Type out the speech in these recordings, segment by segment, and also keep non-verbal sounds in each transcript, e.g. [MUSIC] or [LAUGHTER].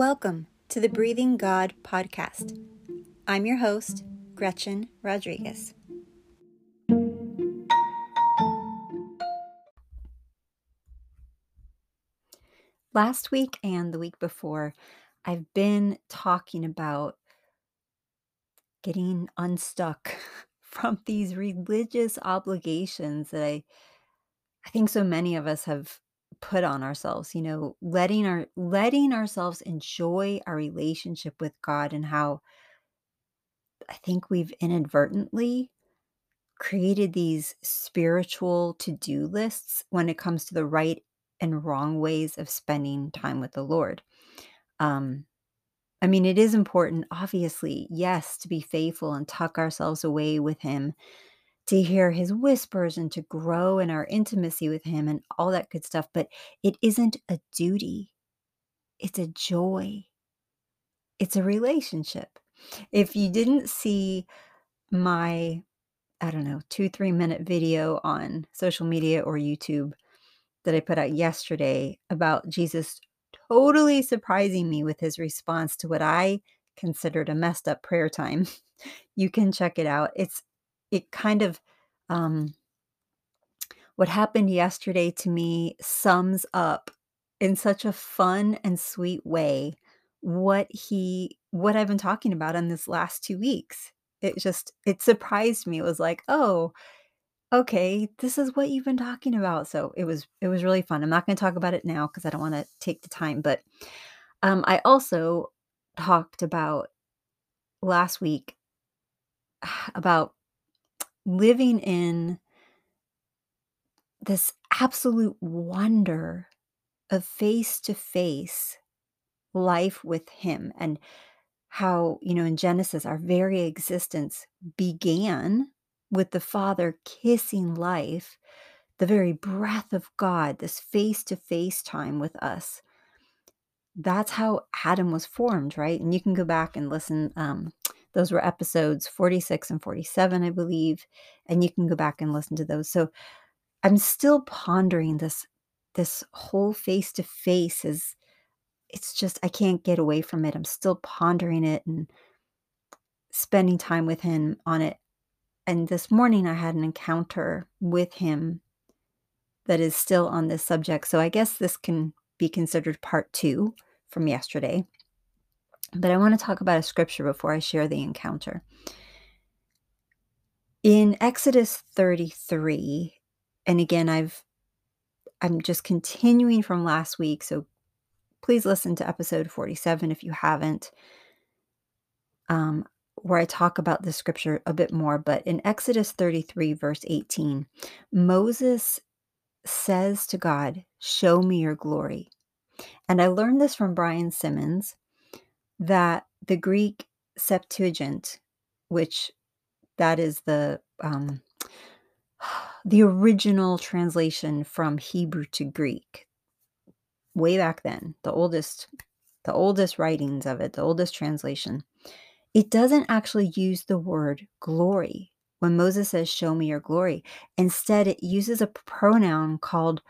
Welcome to the Breathing God podcast. I'm your host, Gretchen Rodriguez. Last week and the week before, I've been talking about getting unstuck [LAUGHS] from these religious obligations that I I think so many of us have put on ourselves, you know, letting our letting ourselves enjoy our relationship with God and how I think we've inadvertently created these spiritual to-do lists when it comes to the right and wrong ways of spending time with the Lord. Um I mean, it is important, obviously, yes, to be faithful and tuck ourselves away with Him, to hear His whispers and to grow in our intimacy with Him and all that good stuff. But it isn't a duty, it's a joy, it's a relationship. If you didn't see my, I don't know, two, three minute video on social media or YouTube that I put out yesterday about Jesus totally surprising me with his response to what I considered a messed up prayer time. [LAUGHS] You can check it out. It's it kind of um what happened yesterday to me sums up in such a fun and sweet way what he what I've been talking about in this last 2 weeks. It just it surprised me. It was like, "Oh, okay, this is what you've been talking about." So it was it was really fun. I'm not going to talk about it now because I don't want to take the time, but um, I also talked about last week [SIGHS] about living in this absolute wonder of face to face life with Him and how, you know, in Genesis, our very existence began with the Father kissing life, the very breath of God, this face to face time with us. That's how Adam was formed, right? And you can go back and listen. Um, those were episodes 46 and 47, I believe. And you can go back and listen to those. So I'm still pondering this this whole face to face is it's just I can't get away from it. I'm still pondering it and spending time with him on it. And this morning I had an encounter with him that is still on this subject. So I guess this can be considered part 2 from yesterday. But I want to talk about a scripture before I share the encounter. In Exodus 33, and again I've I'm just continuing from last week, so please listen to episode 47 if you haven't, um, where I talk about the scripture a bit more. But in Exodus 33, verse 18, Moses says to God, Show me your glory. And I learned this from Brian Simmons that the Greek Septuagint, which that is the um, [SIGHS] the original translation from Hebrew to Greek, way back then, the oldest the oldest writings of it, the oldest translation, it doesn't actually use the word glory when Moses says, Show me your glory. Instead, it uses a pronoun called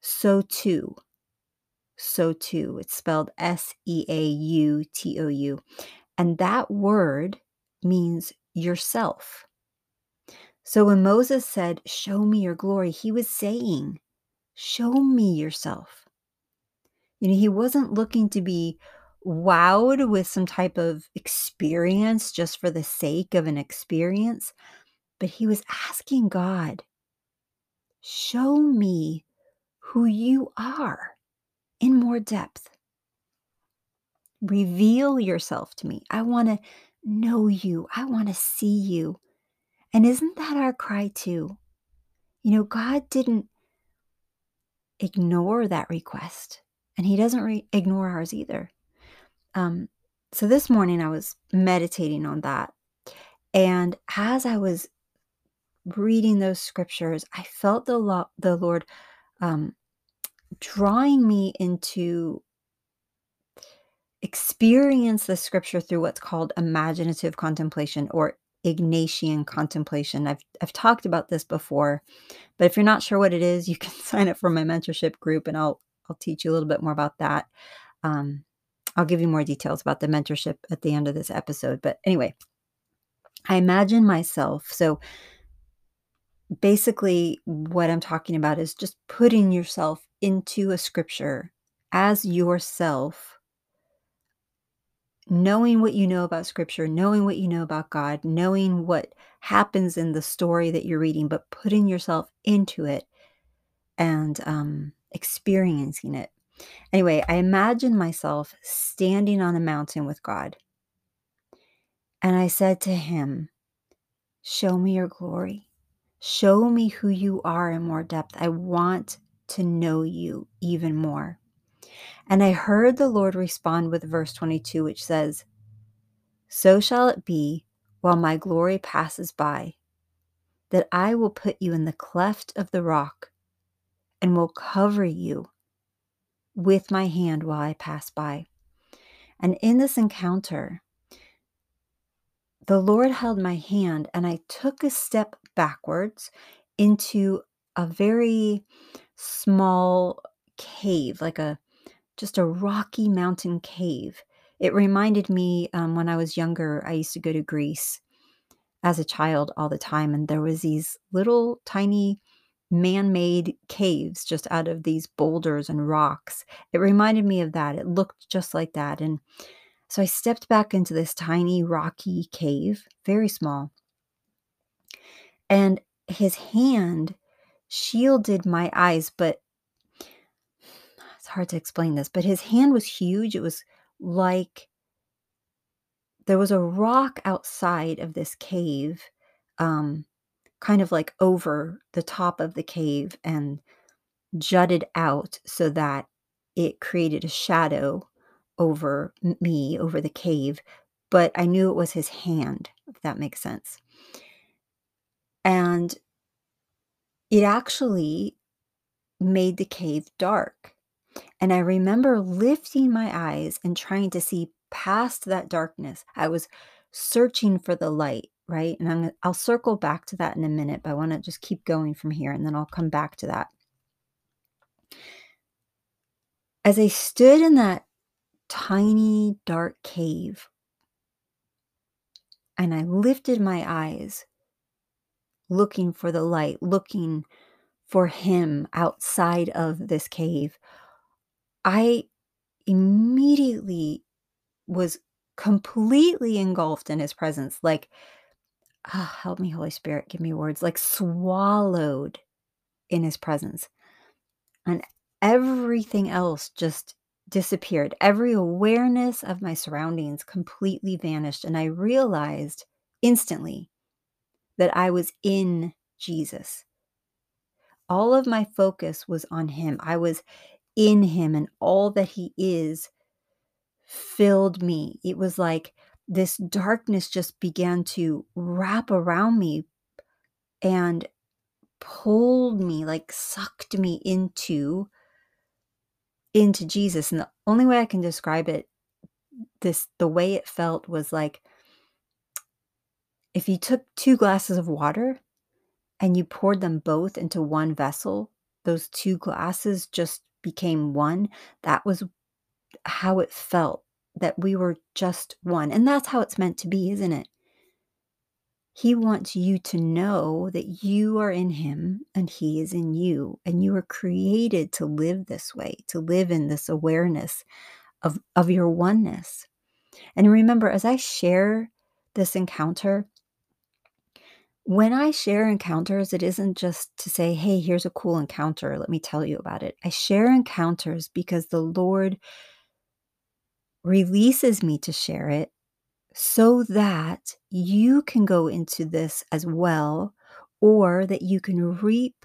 so too. So too. It's spelled S E A U T O U. And that word means yourself. So when Moses said, Show me your glory, he was saying, Show me yourself. You know, he wasn't looking to be wowed with some type of experience just for the sake of an experience, but he was asking God, Show me who you are in more depth. Reveal yourself to me. I want to know you. I want to see you. And isn't that our cry too? You know, God didn't ignore that request, and He doesn't re- ignore ours either. Um, so this morning I was meditating on that. And as I was reading those scriptures, I felt the, lo- the Lord um, drawing me into experience the scripture through what's called imaginative contemplation or Ignatian contemplation. I've I've talked about this before, but if you're not sure what it is, you [LAUGHS] can sign up for my mentorship group, and I'll I'll teach you a little bit more about that. Um, I'll give you more details about the mentorship at the end of this episode. But anyway, I imagine myself. So basically, what I'm talking about is just putting yourself into a scripture as yourself, knowing what you know about scripture, knowing what you know about God, knowing what happens in the story that you're reading, but putting yourself into it and um, experiencing it. Anyway, I imagine myself standing on a mountain with God. And I said to him, Show me your glory. Show me who you are in more depth. I want to know you even more. And I heard the Lord respond with verse 22, which says, So shall it be while my glory passes by, that I will put you in the cleft of the rock and will cover you with my hand while I pass by. And in this encounter, the Lord held my hand and I took a step backwards into a very small cave, like a just a rocky mountain cave. It reminded me um, when I was younger, I used to go to Greece as a child all the time, and there was these little tiny man-made caves just out of these boulders and rocks. It reminded me of that. It looked just like that. And so I stepped back into this tiny rocky cave, very small. And his hand shielded my eyes, but it's hard to explain this, but his hand was huge. It was like there was a rock outside of this cave um, kind of like over the top of the cave and jutted out so that it created a shadow over me, over the cave, but I knew it was his hand, if that makes sense. And it actually made the cave dark. And I remember lifting my eyes and trying to see past that darkness. I was searching for the light right? And I'm, I'll circle back to that in a minute, but I want to just keep going from here and then I'll come back to that. As I stood in that tiny dark cave and I lifted my eyes, looking for the light, looking for him outside of this cave, I immediately was completely engulfed in his presence. Like ah, help me, Holy Spirit, give me words like swallowed in his presence. And everything else just disappeared. Every awareness of my surroundings completely vanished. And I realized instantly that I was in Jesus. All of my focus was on him. I was in him, and all that he is filled me. It was like this darkness just began to wrap around me and pulled me like sucked me into into Jesus and the only way I can describe it this the way it felt was like if you took two glasses of water and you poured them both into one vessel those two glasses just became one that was how it felt that we were just one. And that's how it's meant to be, isn't it? He wants you to know that you are in Him and He is in you. And you are created to live this way, to live in this awareness of, of your oneness. And remember, as I share this encounter, when I share encounters, it isn't just to say, hey, here's a cool encounter. Let me tell you about it. I share encounters because the Lord releases me to share it so that you can go into this as well, or that you can reap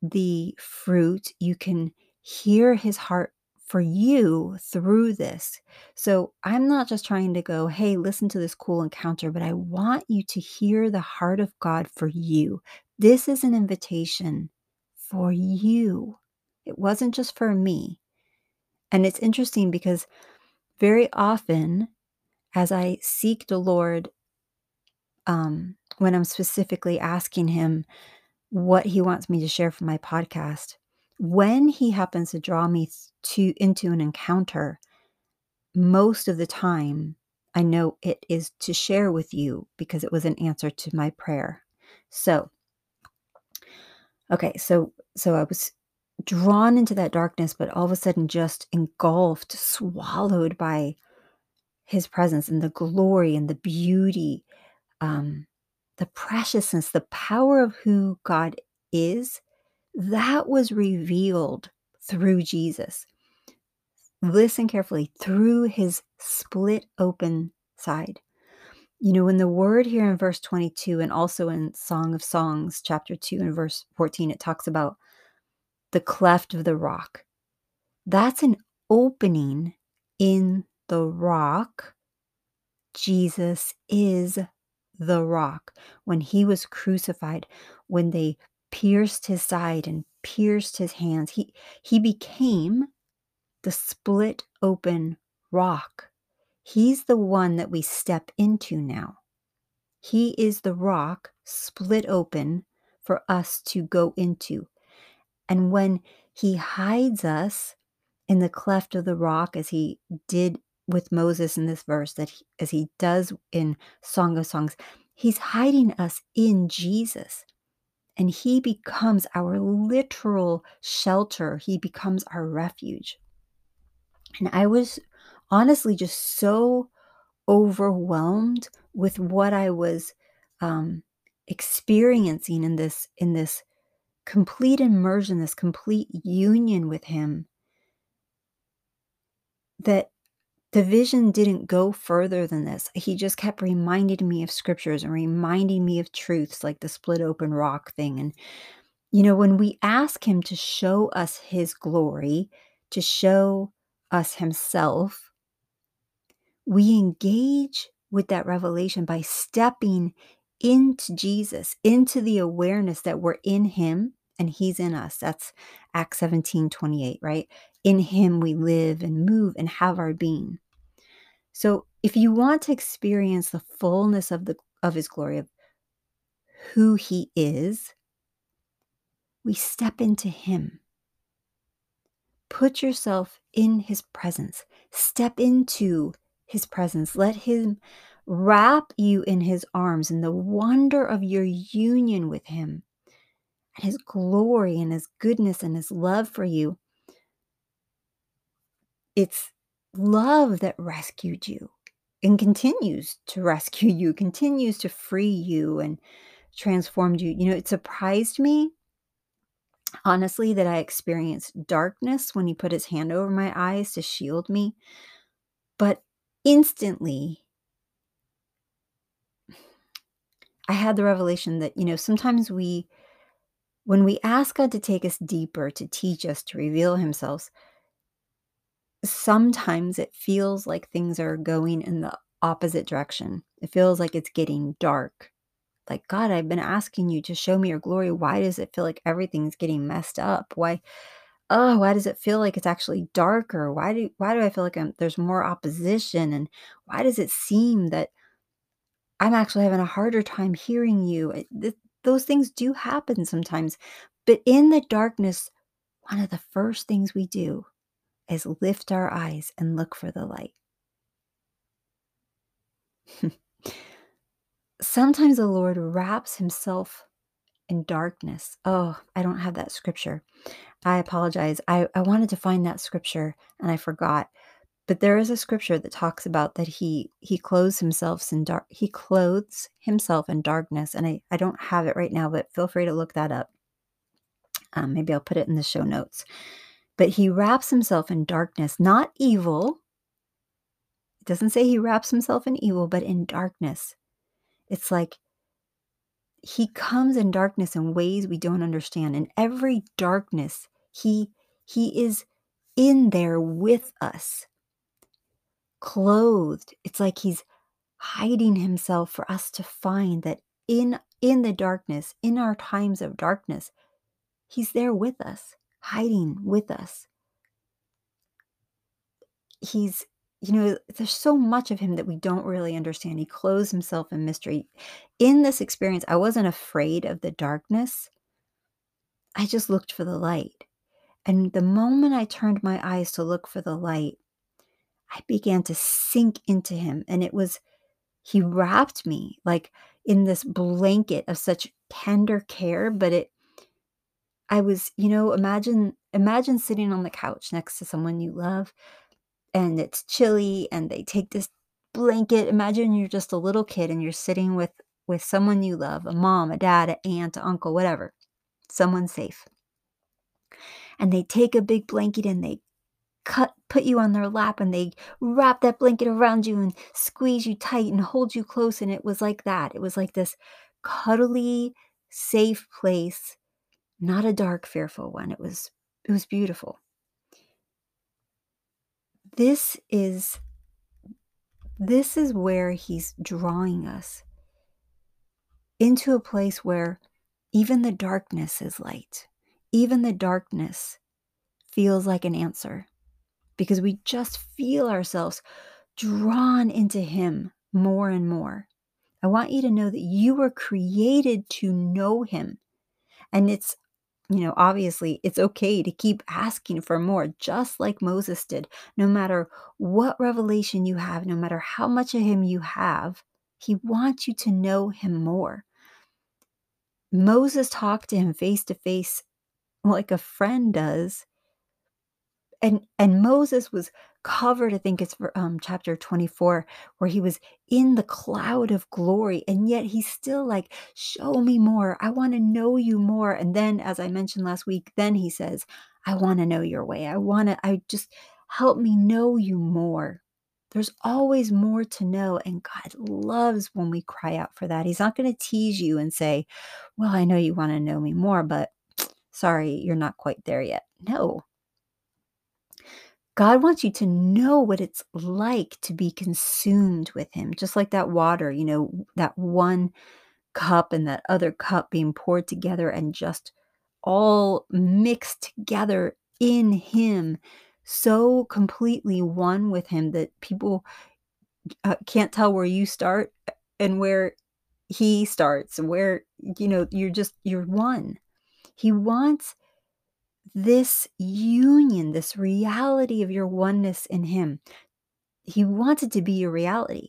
the fruit. You can hear his heart for you through this. So I'm not just trying to go, hey, listen to this cool encounter, but I want you to hear the heart of God for you. This is an invitation for you. It wasn't just for me. And it's interesting because very often, as I seek the Lord, um, when I'm specifically asking Him what He wants me to share for my podcast, when He happens to draw me to into an encounter, most of the time, I know it is to share with you because it was an answer to my prayer. So, okay, so so I was drawn into that darkness, but all of a sudden just engulfed, swallowed by his presence and the glory and the beauty, um, the preciousness, the power of who God is. That was revealed through Jesus. Listen carefully through his split open side. You know, when the word here in verse 22 and also in Song of Songs, chapter 2 and verse 14, it talks about the cleft of the rock. That's an opening in the rock. Jesus is the rock. When he was crucified, when they pierced his side and pierced his hands, he, he became the split open rock. He's the one that we step into now. He is the rock split open for us to go into. And when he hides us in the cleft of the rock, as he did with Moses in this verse, that he, as he does in Song of Songs, he's hiding us in Jesus. And he becomes our literal shelter, he becomes our refuge. And I was honestly just so overwhelmed with what I was um, experiencing in this in this complete immersion, this complete union with Him, that the vision didn't go further than this. He just kept reminding me of scriptures and reminding me of truths like the split open rock thing. And, you know, when we ask Him to show us His glory, to show us Himself, we engage with that revelation by stepping into Jesus, into the awareness that we're in Him and He's in us. That's Acts 17 28, right? In Him we live and move and have our being. So if you want to experience the fullness of the of his glory of who he is, we step into him. Put yourself in his presence. Step into his presence. Let him wrap you in his arms in the wonder of your union with him and his glory and his goodness and his love for you. It's love that rescued you and continues to [LAUGHS] rescue you, continues to free you and transformed you. You know, it surprised me, honestly, that I experienced darkness when he put his hand over my eyes to shield me. But instantly, I had the revelation that, you know, sometimes we, when we ask God to take us deeper, to teach us, to reveal himself, sometimes it feels like things are going in the opposite direction. It feels like it's getting dark. Like, God, I've been asking you to show me your glory. Why does it feel like everything's getting messed up? Why, oh, why does it feel like it's actually darker? Why do why do I feel like I'm, there's more opposition? And why does it seem that I'm actually having a harder time hearing you? It, th- those things do happen sometimes. But in the darkness, one of the first things we do is lift our eyes and look for the light. Sometimes the Lord wraps himself in darkness. Oh, I don't have that scripture. I apologize. I, I wanted to find that scripture and I forgot. But there is a scripture that talks about that he he clothes himself in dark he clothes himself in darkness. And I, I don't have it right now, but feel free to look that up. Um, maybe I'll put it in the show notes. But he wraps himself in darkness, not evil. It doesn't say he wraps himself in evil, but in darkness. It's like he comes in darkness in ways we don't understand. In every darkness, he he is in there with us. Clothed. It's like he's hiding himself for us to find that in in the darkness, in our times of darkness, he's there with us hiding with us. He's, you know, there's so much of him that we don't really understand. He clothes himself in mystery. In this experience, I wasn't afraid of the darkness. I just looked for the light. And the moment I turned my eyes to look for the light, I began to sink into him. And it was, he wrapped me like in this blanket of such tender care, but it, I was, you know, imagine, imagine sitting on the couch next to someone you love and it's chilly and they take this blanket. Imagine you're just a little kid and you're sitting with with someone you love, a mom, a dad, an aunt, uncle, whatever. Someone safe. And they take a big blanket and they cut put you on their lap and they wrap that blanket around you and squeeze you tight and hold you close and it was like that. It was like this cuddly safe place, not a dark fearful one. It was it was beautiful. This is this is where he's drawing us into a place where even the darkness is light. Even the darkness feels like an answer because we just feel ourselves drawn into Him more and more. I want you to know that you were created to know Him. And it's, you know, obviously it's okay to keep asking for more, just like Moses did. No matter what revelation you have, no matter how much of Him you have, He wants you to know Him more. Moses talked to him face to face like a friend does. And and Moses was covered, I think it's for um, chapter 24, where he was in the cloud of glory, and yet he's still like, Show me more. I want to know you more. And then, as I mentioned last week, then he says, I want to know your way. I want to, I just help me know you more. There's always more to know, and God loves when we cry out for that. He's not going to tease you and say, Well, I know you want to know me more, but sorry, you're not quite there yet. No. God wants you to know what it's like to be consumed with Him, just like that water, you know, that one cup and that other cup being poured together and just all mixed together in Him so completely one with him that people uh, can't tell where you start and where he starts where you know you're just you're one. He wants this union this reality of your oneness in him he wants it to be your reality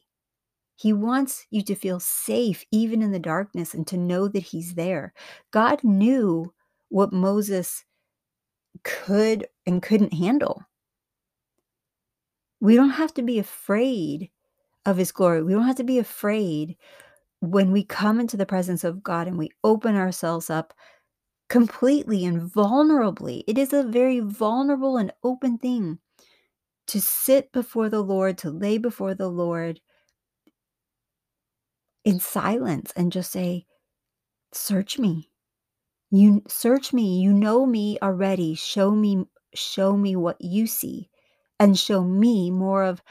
he wants you to feel safe even in the darkness and to know that he's there god knew what moses could and couldn't handle. We don't have to be afraid of his glory. We don't have to be afraid when we come into the presence of God and we open ourselves up completely and vulnerably. It is a very vulnerable and open thing to sit before the Lord, to lay before the Lord in silence and just say, Search me. You search me. You know me already. Show me, show me what you see and show me more of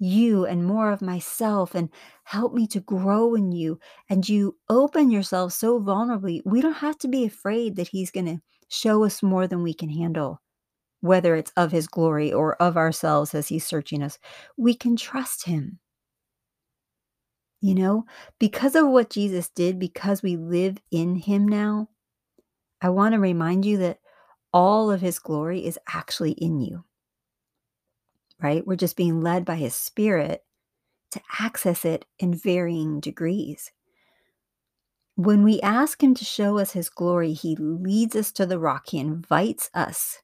you and more of myself and help me to grow in you. And you open yourself so vulnerably. We don't have to be afraid that He's going to show us more than we can handle, whether it's of His glory or of ourselves as He's searching us. We can trust Him. You know, because of what Jesus did, because we live in Him now, I want to remind you that all of His glory is actually in you right? We're just being led by his spirit to access it in varying degrees. When we ask him to show us his glory, he leads us to the rock. He invites us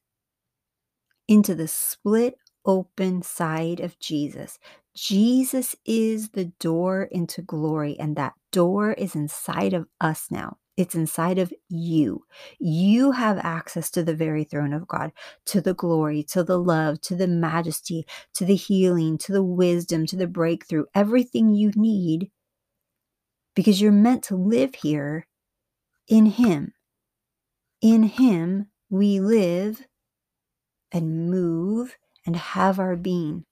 into the split open side of Jesus. Jesus is the door into glory, and that door is inside of us now. It's inside of you. You have access to the very throne of God, to the glory, to the love, to the majesty, to the healing, to the wisdom, to the breakthrough, everything you need because you're meant to live here in Him. In Him, we live and move and have our being.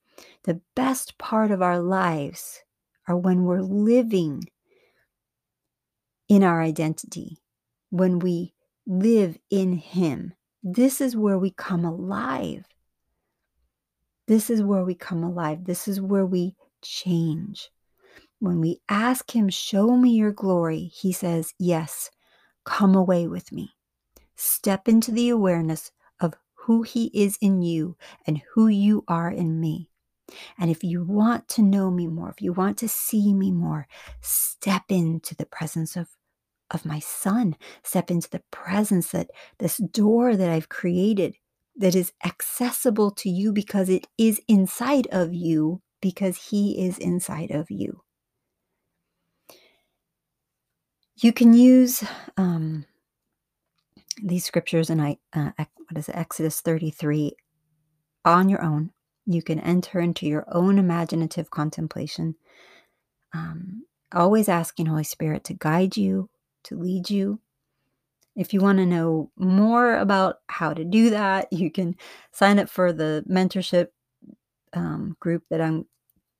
The best part of our lives are when we're living in our identity, when we live in Him. This is where we come alive. This is where we come alive. This is where we change. When we ask Him, Show me your glory, He says, Yes, come away with me. Step into the awareness of who He is in you and who you are in me. And if you want to know me more, if you want to see me more, step into the presence of of my son, step into the presence that this door that I've created that is accessible to you because it is inside of you because he is inside of you. You can use um, these scriptures and I, uh, what is it, Exodus 33 on your own. You can enter into your own imaginative contemplation, um, always asking Holy Spirit to guide you, to lead you. If you want to know more about how to do that, [LAUGHS] you can sign up for the mentorship um, group that I'm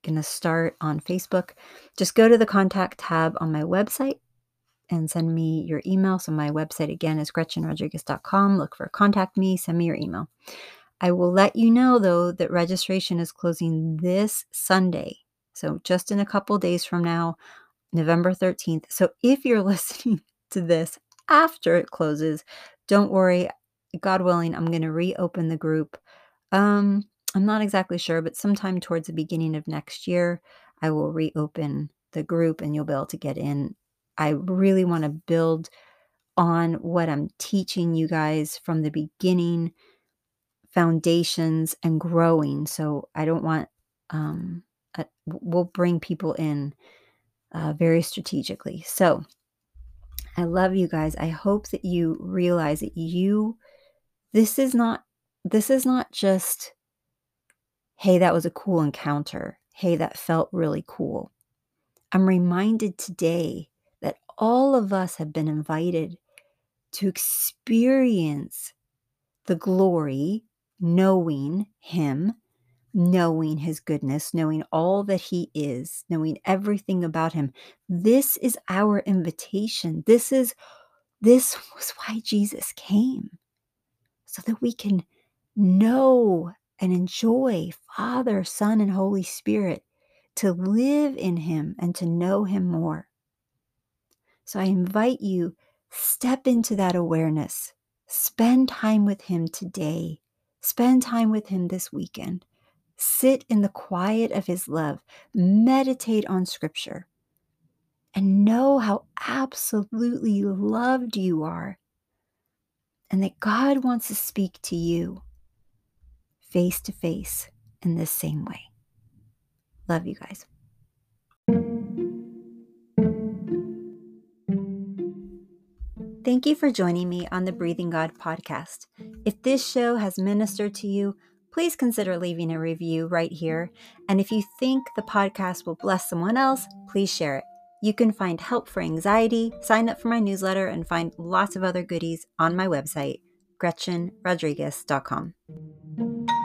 going to start on Facebook. Just go to the contact tab on my website and send me your email. So, my website again is gretchenrodriguez.com. Look for contact me, send me your email. I will let you know though that registration is closing this Sunday. So, just in a couple days from now, November 13th. So, if you're [LAUGHS] listening to this after it closes, don't worry. God willing, I'm going to reopen the group. Um, I'm not exactly sure, but sometime towards the beginning of next year, I will reopen the group and you'll be able to get in I really want to build on what I'm teaching you guys from the beginning, foundations, and growing. So I don't want, um, a, we'll bring people in uh, very strategically. So I love you guys. I hope that you realize that you, this is not, this is not just, hey, that was a cool encounter. Hey, that felt really cool. I'm reminded today that all of us have been invited to experience the glory, knowing Him, knowing His goodness, knowing all that He is, knowing everything about Him. This is our invitation. This is this [LAUGHS] was why Jesus came, so that we can know and enjoy Father, Son, and Holy Spirit, to live in Him and to know Him more. So I invite you, step into that awareness. Spend time with Him today. Spend time with Him this weekend. Sit in the quiet of His love. Meditate on Scripture. And know how absolutely loved you are. And that God wants to speak to you face to face in this same way. Love you guys. Thank you for joining me on the Breathing God podcast. If this show has ministered to you, please consider leaving a review right here. And if you think the podcast will bless someone else, please share it. You can find help for anxiety, sign up for my newsletter, and find lots of other goodies on my website, GretchenRodriguez.com.